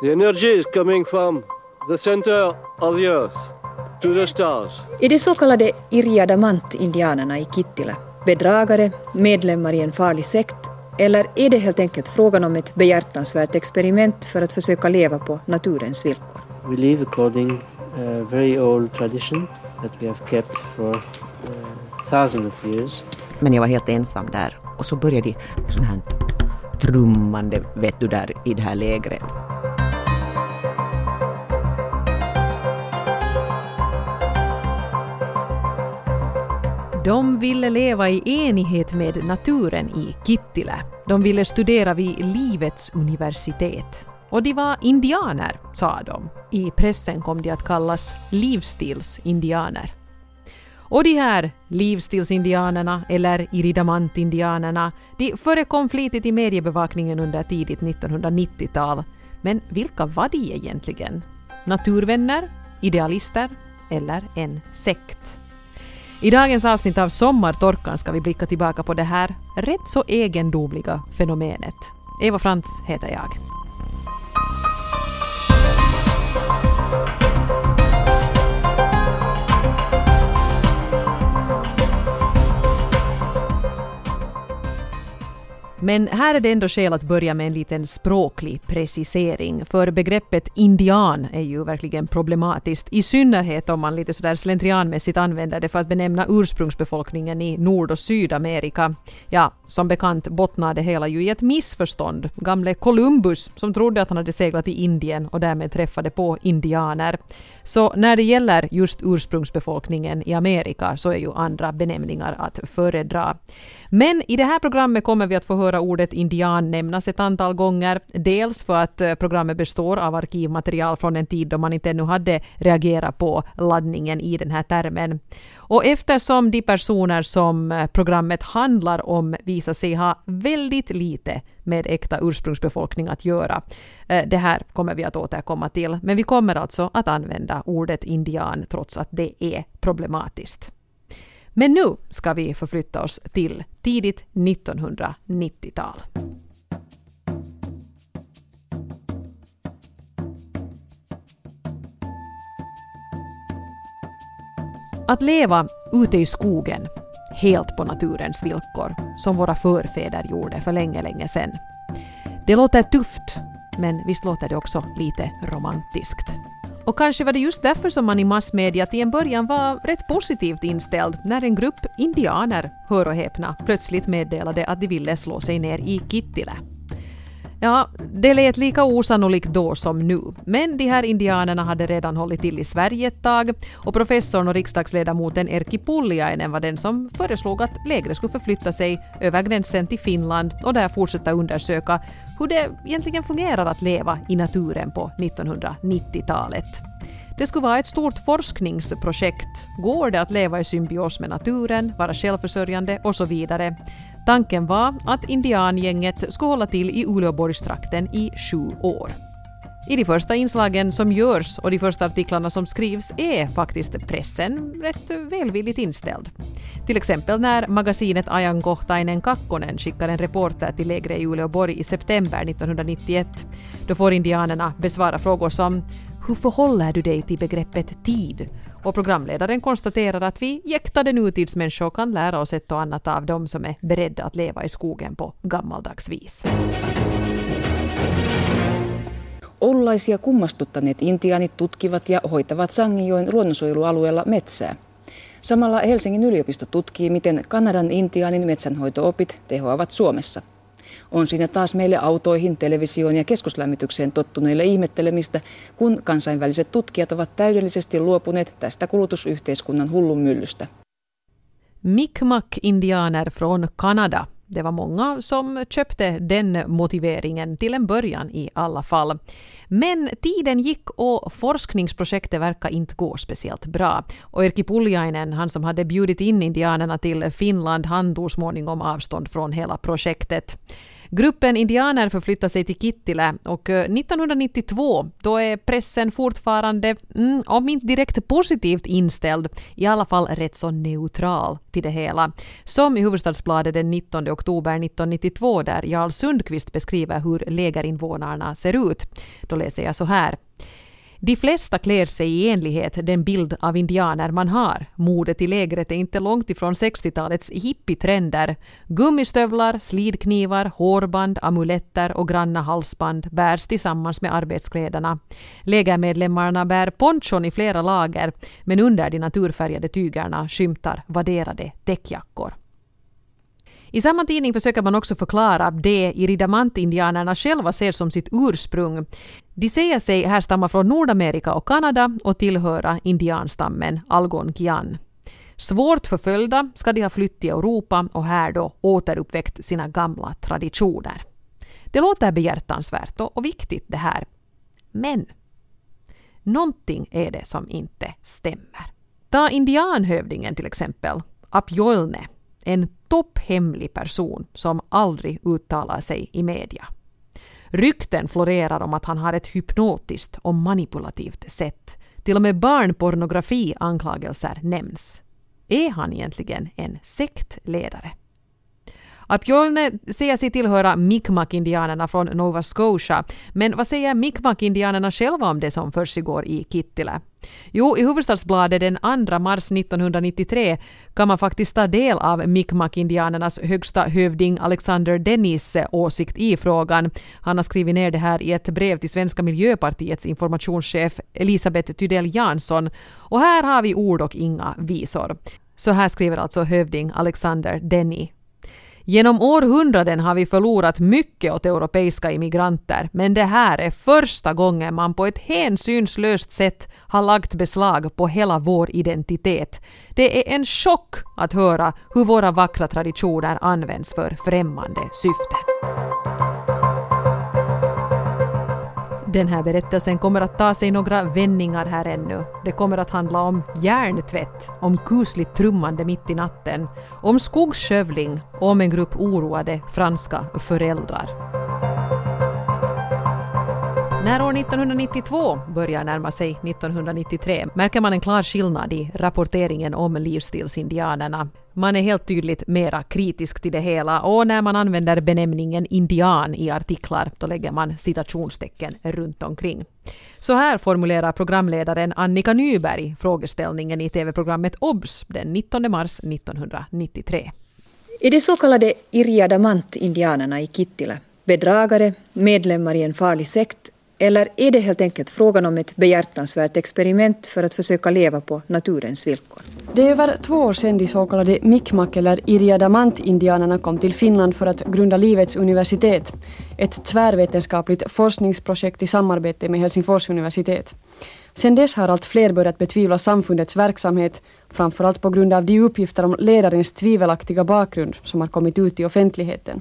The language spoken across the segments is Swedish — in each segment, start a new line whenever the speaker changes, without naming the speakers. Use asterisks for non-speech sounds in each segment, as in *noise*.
The energy is coming from the center of the earth to the stars.
I de så kallade Irjadamant-indianerna i Kittila, bedragare, medlemmar i en farlig sekt eller är det helt enkelt frågan om ett behjärtansvärt experiment för att försöka leva på naturens villkor?
We live according a very old tradition that we have kept for uh, thousands of years.
Men jag var helt ensam där och så började de sån här trummande, vet du, där i det här lägret.
De ville leva i enighet med naturen i Kittilä. De ville studera vid livets universitet. Och de var indianer, sa de. I pressen kom de att kallas livsstilsindianer. Och de här livsstilsindianerna, eller iridamantindianerna, de förekom flitigt i mediebevakningen under tidigt 1990-tal. Men vilka var de egentligen? Naturvänner? Idealister? Eller en sekt? I dagens avsnitt av Sommartorkan ska vi blicka tillbaka på det här rätt så egendomliga fenomenet. Eva Frans heter jag. Men här är det ändå skäl att börja med en liten språklig precisering, för begreppet indian är ju verkligen problematiskt, i synnerhet om man lite sådär slentrianmässigt använder det för att benämna ursprungsbefolkningen i Nord och Sydamerika. Ja, som bekant bottnar det hela ju i ett missförstånd. Gamle Columbus, som trodde att han hade seglat i Indien och därmed träffade på indianer. Så när det gäller just ursprungsbefolkningen i Amerika så är ju andra benämningar att föredra. Men i det här programmet kommer vi att få höra ordet indian nämnas ett antal gånger. Dels för att eh, programmet består av arkivmaterial från en tid då man inte ännu hade reagerat på laddningen i den här termen. Och eftersom de personer som eh, programmet handlar om visar sig ha väldigt lite med äkta ursprungsbefolkning att göra. Eh, det här kommer vi att återkomma till, men vi kommer alltså att använda ordet indian trots att det är problematiskt. Men nu ska vi förflytta oss till tidigt 1990-tal. Att leva ute i skogen, helt på naturens villkor, som våra förfäder gjorde för länge, länge sedan. Det låter tufft, men visst låter det också lite romantiskt. Och kanske var det just därför som man i massmedia till en början var rätt positivt inställd när en grupp indianer, hör och häpna, plötsligt meddelade att de ville slå sig ner i Kittilä. Ja, det lät lika osannolikt då som nu, men de här indianerna hade redan hållit till i Sverige ett tag och professorn och riksdagsledamoten Erkki Pulliainen var den som föreslog att lägret skulle förflytta sig över gränsen till Finland och där fortsätta undersöka hur det egentligen fungerar att leva i naturen på 1990-talet. Det skulle vara ett stort forskningsprojekt. Går det att leva i symbios med naturen, vara självförsörjande och så vidare? Tanken var att indiangänget skulle hålla till i Uleåborgstrakten i sju år. I de första inslagen som görs och de första artiklarna som skrivs är faktiskt pressen rätt välvilligt inställd. Till exempel när magasinet Ajankohtainen Kakkonen skickar en reporter till lägret i Uleåborg i september 1991. Då får indianerna besvara frågor som hur förhåller du dig till begreppet tid? Och programledaren konstaterar att vi jäktade nutidsmänniskor kan lära oss ett och annat av dem som är beredda att leva i skogen på gammaldags vis.
Oululaisia kummastuttaneet intiaanit tutkivat ja hoitavat Sangijoen luonnonsuojelualueella metsää. Samalla Helsingin yliopisto tutkii, miten Kanadan intiaanin metsänhoitoopit tehoavat Suomessa. On siinä taas meille autoihin, televisioon ja keskuslämmitykseen tottuneille ihmettelemistä, kun kansainväliset tutkijat ovat täydellisesti luopuneet tästä kulutusyhteiskunnan hullun myllystä.
Mi'kmaq-indianer från Kanada. Det var många som köpte den motiveringen till en början i alla fall. Men tiden gick och forskningsprojektet verkar inte gå speciellt bra. Och Erkki Puljainen, han som hade bjudit in indianerna till Finland, han tog småningom avstånd från hela projektet. Gruppen indianer förflyttar sig till Kittilä och eh, 1992 då är pressen fortfarande, mm, om inte direkt positivt inställd, i alla fall rätt så neutral till det hela. Som i Hufvudstadsbladet den 19 oktober 1992 där Jarl Sundqvist beskriver hur lägerinvånarna ser ut. Då läser jag så här. De flesta klär sig i enlighet den bild av indianer man har. Modet i lägret är inte långt ifrån 60-talets hippietrender. Gummistövlar, slidknivar, hårband, amuletter och granna halsband bärs tillsammans med arbetskläderna. Lägermedlemmarna bär ponchon i flera lager, men under de naturfärgade tygerna skymtar vadderade täckjackor. I samma tidning försöker man också förklara det iridamantindianerna själva ser som sitt ursprung. De säger sig härstamma från Nordamerika och Kanada och tillhöra indianstammen algonquian. Svårt förföljda ska de ha flytt till Europa och här då återuppväckt sina gamla traditioner. Det låter behjärtansvärt och viktigt det här. Men någonting är det som inte stämmer. Ta indianhövdingen till exempel, Apjolne, en topphemlig person som aldrig uttalar sig i media. Rykten florerar om att han har ett hypnotiskt och manipulativt sätt. Till och med barnpornografi-anklagelser nämns. Är han egentligen en sektledare? Apjolne säger sig tillhöra Mi'kmaq-indianerna från Nova Scotia, men vad säger Mi'kmaq-indianerna själva om det som försiggår i Kittilä? Jo, i Hufvudstadsbladet den 2 mars 1993 kan man faktiskt ta del av Mi'kmaq-indianernas högsta hövding Alexander Dennis åsikt i frågan. Han har skrivit ner det här i ett brev till Svenska miljöpartiets informationschef Elisabeth Tydell Jansson. Och här har vi ord och inga visor. Så här skriver alltså hövding Alexander Denny Genom århundraden har vi förlorat mycket åt europeiska immigranter, men det här är första gången man på ett hänsynslöst sätt har lagt beslag på hela vår identitet. Det är en chock att höra hur våra vackra traditioner används för främmande syften. Den här berättelsen kommer att ta sig några vändningar här ännu. Det kommer att handla om hjärntvätt, om kusligt trummande mitt i natten, om skogsskövling och om en grupp oroade franska föräldrar. När år 1992 börjar närma sig 1993 märker man en klar skillnad i rapporteringen om livsstilsindianerna. Man är helt tydligt mera kritisk till det hela och när man använder benämningen indian i artiklar då lägger man citationstecken runt omkring. Så här formulerar programledaren Annika Nyberg frågeställningen i TV-programmet OBS den 19 mars 1993.
Är de så kallade Irjadamant-indianerna i Kittila bedragare, medlemmar i en farlig sekt eller är det helt enkelt frågan om ett behjärtansvärt experiment för att försöka leva på naturens villkor?
Det är över två år sedan de så kallade Mikmak eller Iriadamant-indianerna kom till Finland för att grunda Livets universitet, ett tvärvetenskapligt forskningsprojekt i samarbete med Helsingfors universitet. Sedan dess har allt fler börjat betvivla samfundets verksamhet, framförallt på grund av de uppgifter om ledarens tvivelaktiga bakgrund som har kommit ut i offentligheten.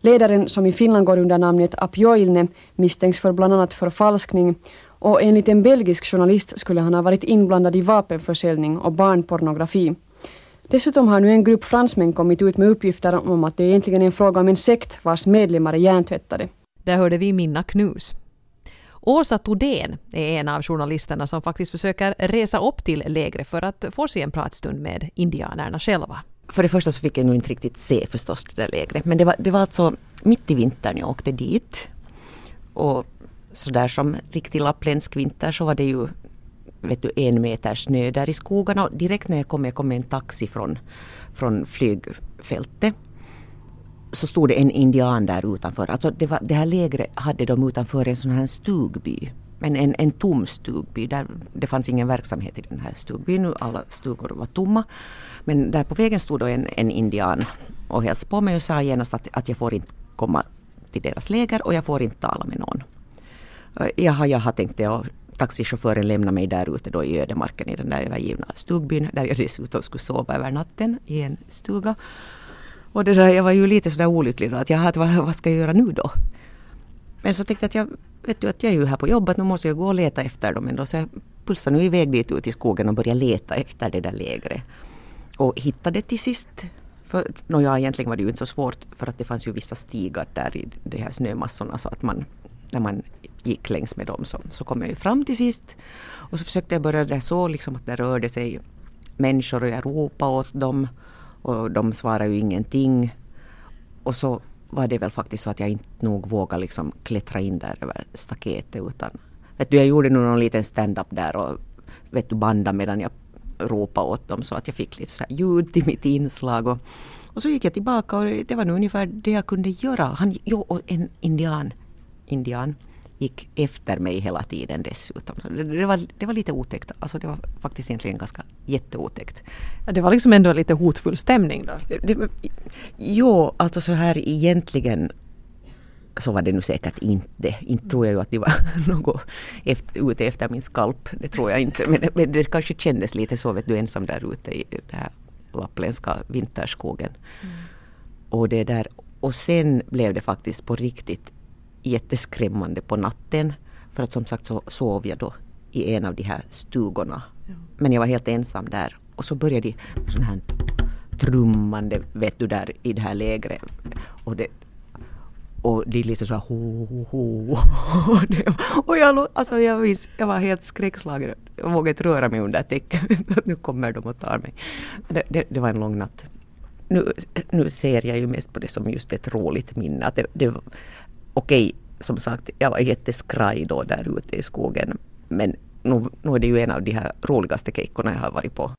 Ledaren som i Finland går under namnet Apjoilne misstänks för bland annat förfalskning och enligt en belgisk journalist skulle han ha varit inblandad i vapenförsäljning och barnpornografi. Dessutom har nu en grupp fransmän kommit ut med uppgifter om att det egentligen är en fråga om en sekt vars medlemmar är hjärntvättade.
Där hörde vi Minna Knus. Åsa Todén är en av journalisterna som faktiskt försöker resa upp till lägret för att få sig en pratstund med indianerna själva.
För det första så fick jag nog inte riktigt se förstås det där lägret. Men det var, det var alltså mitt i vintern jag åkte dit. Och sådär som riktig lappländsk vinter så var det ju vet du, en meter snö där i skogarna. Och direkt när jag kom, jag kom med en taxi från, från flygfältet så stod det en indian där utanför. Alltså det, var, det här lägret hade de utanför en sån här stugby. Men en, en tom stugby. Där det fanns ingen verksamhet i den här stugbyn. Alla stugor var tomma. Men där på vägen stod då en, en indian och hälsade på mig och sa genast att, att jag får inte komma till deras läger och jag får inte tala med någon. Eh, jaha, jaha tänkte jag. Taxichauffören lämnade mig där ute då i ödemarken i den där övergivna stugbyn där jag dessutom skulle sova över natten i en stuga. Och det där, jag var ju lite sådär olycklig då att jag vad, vad ska jag göra nu då? Men så tänkte jag att jag, vet du att jag är ju här på jobbet, nu måste jag gå och leta efter dem ändå. Så jag pulsade nu iväg dit ut i skogen och började leta efter det där lägret. Och hittade till sist För, no, ja, egentligen var det ju inte så svårt för att det fanns ju vissa stigar där i de här snömassorna så att man, när man gick längs med dem så, så kom jag ju fram till sist. Och så försökte jag börja där så liksom att det rörde sig människor och jag ropade åt dem och de svarade ju ingenting. Och så var det väl faktiskt så att jag inte nog vågade liksom klättra in där över staketet utan vet du, jag gjorde nog någon liten stand-up där och vet du, banda medan jag ropade åt dem så att jag fick lite sådär ljud till mitt inslag. Och, och så gick jag tillbaka och det var nog ungefär det jag kunde göra. Han, jo, och en indian, indian gick efter mig hela tiden dessutom. Det, det, var, det var lite otäckt. Alltså det var faktiskt egentligen ganska jätteotäckt.
Ja, det var liksom ändå lite hotfull stämning då?
Det, jo, alltså så här egentligen så var det nu säkert inte. Inte tror jag ju att de var *laughs* något efter, ute efter min skalp. Det tror jag inte. Men, men, det kanske kändes lite så, vet du, ensam där ute i den här lappländska vinterskogen. Mm. Och det där. Och sen blev det faktiskt på riktigt jätteskrämmande på natten. För att som sagt så sov jag då i en av de här stugorna. Ja. Men jag var helt ensam där. Och så började de sån här trummande, vet du, där i det här lägret. Och det, och det är lite så här ho, ho, ho. *laughs* och jag, alltså jag, minns, jag var helt skräckslagen. Jag vågade inte röra mig under täcket. *laughs* nu kommer de och tar mig. Det, det, det, var en lång natt. Nu, nu ser jag ju mest på det som just ett roligt minne. Att det, det, okej, som sagt, jag var jätteskraj då där ute i skogen. Men nu, nu är det ju en av de här roligaste kejkorna jag har varit på.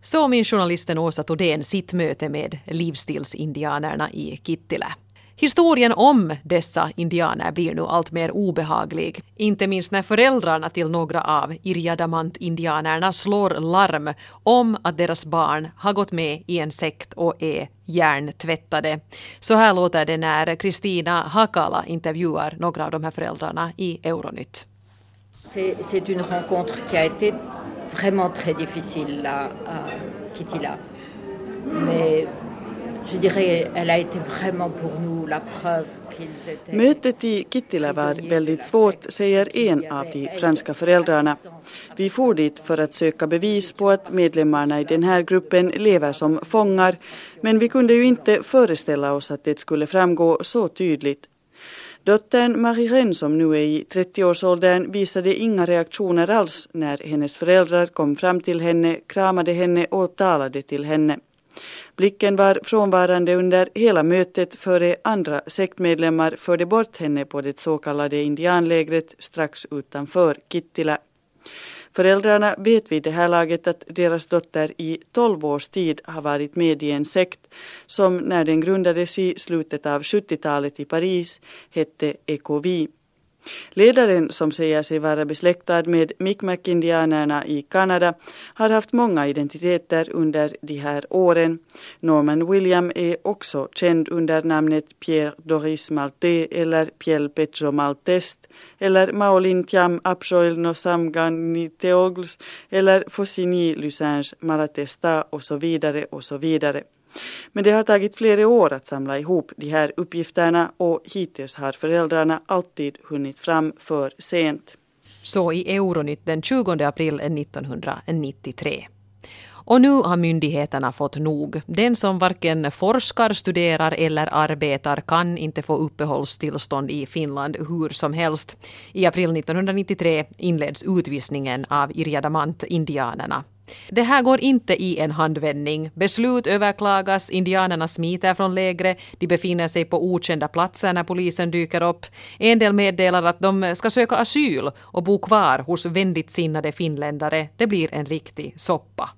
Så min journalisten Åsa Thodén sitt möte med livsstilsindianerna i Kittilä. Historien om dessa indianer blir nu allt mer obehaglig. Inte minst när föräldrarna till några av Irjadamant-indianerna slår larm om att deras barn har gått med i en sekt och är hjärntvättade. Så här låter det när Kristina Hakala intervjuar några av de här föräldrarna i Euronytt.
C'est une rencontre qui a été vraiment très difficile là, à Kitila. Mais
Mötet i Kittilä var väldigt svårt, säger en av de franska föräldrarna. Vi for dit för att söka bevis på att medlemmarna i den här gruppen lever som fångar, men vi kunde ju inte föreställa oss att det skulle framgå så tydligt. Dottern Marie-Ren som nu är i 30-årsåldern visade inga reaktioner alls när hennes föräldrar kom fram till henne, kramade henne och talade till henne. Blicken var frånvarande under hela mötet före andra sektmedlemmar förde bort henne på det så kallade indianlägret strax utanför Kittila. Föräldrarna vet vid det här laget att deras dotter i 12 års tid har varit med i en sekt som när den grundades i slutet av 70-talet i Paris hette Ekovi. Ledaren som säger sig vara besläktad med Mi'kmaq-indianerna i Kanada har haft många identiteter under de här åren. Norman William är också känd under namnet Pierre Doris Malte eller Pierre-Petro Maltest eller Maolin Tiam Apsoil Nosamgani Teogls eller Fossini Lysange Malatesta och så vidare och så vidare. Men det har tagit flera år att samla ihop de här uppgifterna och hittills har föräldrarna alltid hunnit fram för sent.
Så i Euronytt den 20 april 1993. Och nu har myndigheterna fått nog. Den som varken forskar, studerar eller arbetar kan inte få uppehållstillstånd i Finland hur som helst. I april 1993 inleds utvisningen av Irjadamant-indianerna. Det här går inte i en handvändning. Beslut överklagas, indianerna smiter från lägret, de befinner sig på okända platser när polisen dyker upp. En del meddelar att de ska söka asyl och bo kvar hos vänligt sinnade finländare. Det blir en riktig soppa.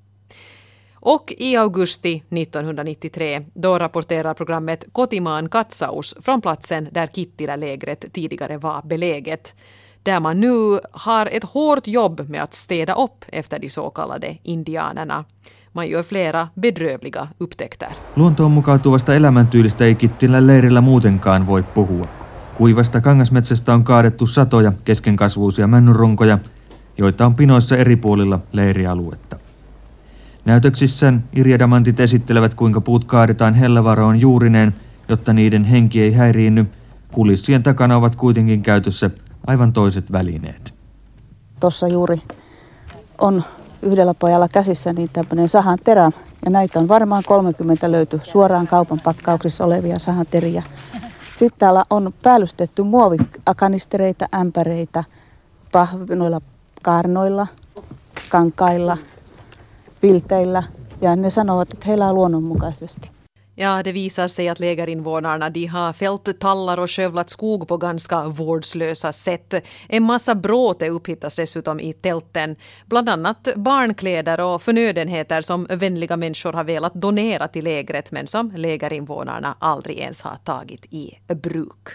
Och i augusti 1993 då rapporterar programmet Kotimaan katsaus från platsen där Kittilä-lägret tidigare var beläget där man nu har ett hårt jobb med att städa upp efter de så kallade indianerna. Man gör flera bedrövliga upptäckter.
Luontoon mukautuvasta elämäntyylistä ei Kittilän leirillä muutenkaan voi puhua. Kuivasta kangasmetsästä on kaadettu satoja keskenkasvuisia männynronkoja, joita on pinoissa eri puolilla leirialuetta. Näytöksissään irjadamantit esittelevät, kuinka puut kaadetaan hellevaroon juurineen, jotta niiden henki ei häiriinny. Kulissien takana ovat kuitenkin käytössä aivan toiset välineet.
Tuossa juuri on yhdellä pojalla käsissä niin tämmöinen sahan terä, Ja näitä on varmaan 30 löyty suoraan kaupan pakkauksissa olevia sahanteriä. Sitten täällä on päällystetty muovikanistereita, ämpäreitä, pahvinoilla kaarnoilla, kankailla, pilteillä. Ja ne sanovat, että he elää luonnonmukaisesti.
Ja, det visar sig att lägerinvånarna de har fällt tallar och skövlat skog på ganska vårdslösa sätt. En massa bråte upphittas dessutom i tälten. Bland annat barnkläder och förnödenheter som vänliga människor har velat donera till lägret men som lägerinvånarna aldrig ens har tagit i bruk.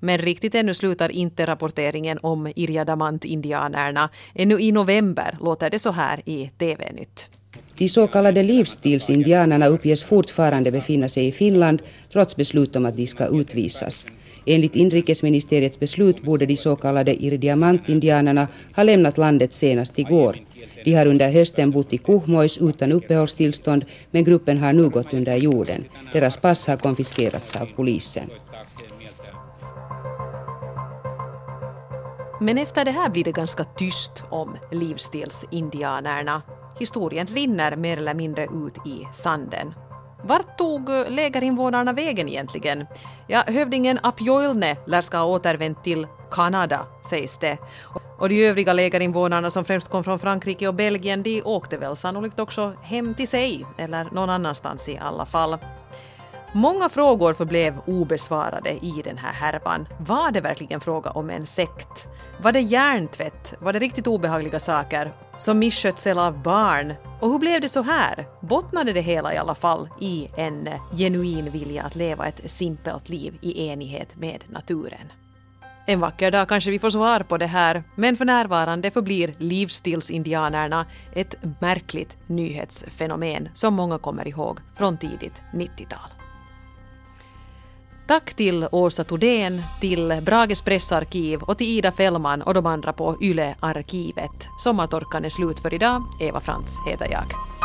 Men riktigt ännu slutar inte rapporteringen om Irjadamant-indianerna. Ännu i november låter det så här i TV-nytt.
De så kallade livsstilsindianerna uppges fortfarande befinna sig i Finland trots beslut om att de ska utvisas. Enligt inrikesministeriets beslut borde de så kallade irdiamantindianerna ha lämnat landet senast igår. De har under hösten bott i Kuhmois utan uppehållstillstånd men gruppen har nu gått under jorden. Deras pass har konfiskerats av polisen.
Men efter det här blir det ganska tyst om livsstilsindianerna. Historien rinner mer eller mindre ut i sanden. Vart tog lägerinvånarna vägen egentligen? Ja, hövdingen Apjoilne lär ska ha återvänt till Kanada, sägs det. Och de övriga lägerinvånarna som främst kom från Frankrike och Belgien, de åkte väl sannolikt också hem till sig, eller någon annanstans i alla fall. Många frågor förblev obesvarade i den här härvan. Var det verkligen fråga om en sekt? Var det hjärntvätt? Var det riktigt obehagliga saker? Som misskötsel av barn? Och hur blev det så här? Bottnade det hela i alla fall i en genuin vilja att leva ett simpelt liv i enighet med naturen? En vacker dag kanske vi får svar på det här, men för närvarande förblir livsstilsindianerna ett märkligt nyhetsfenomen som många kommer ihåg från tidigt 90-tal. Tack till Åsa Todén, till Brages pressarkiv och till Ida Fällman och de andra på Yle-arkivet. Sommartorkan är slut för idag. Eva Frans heter jag.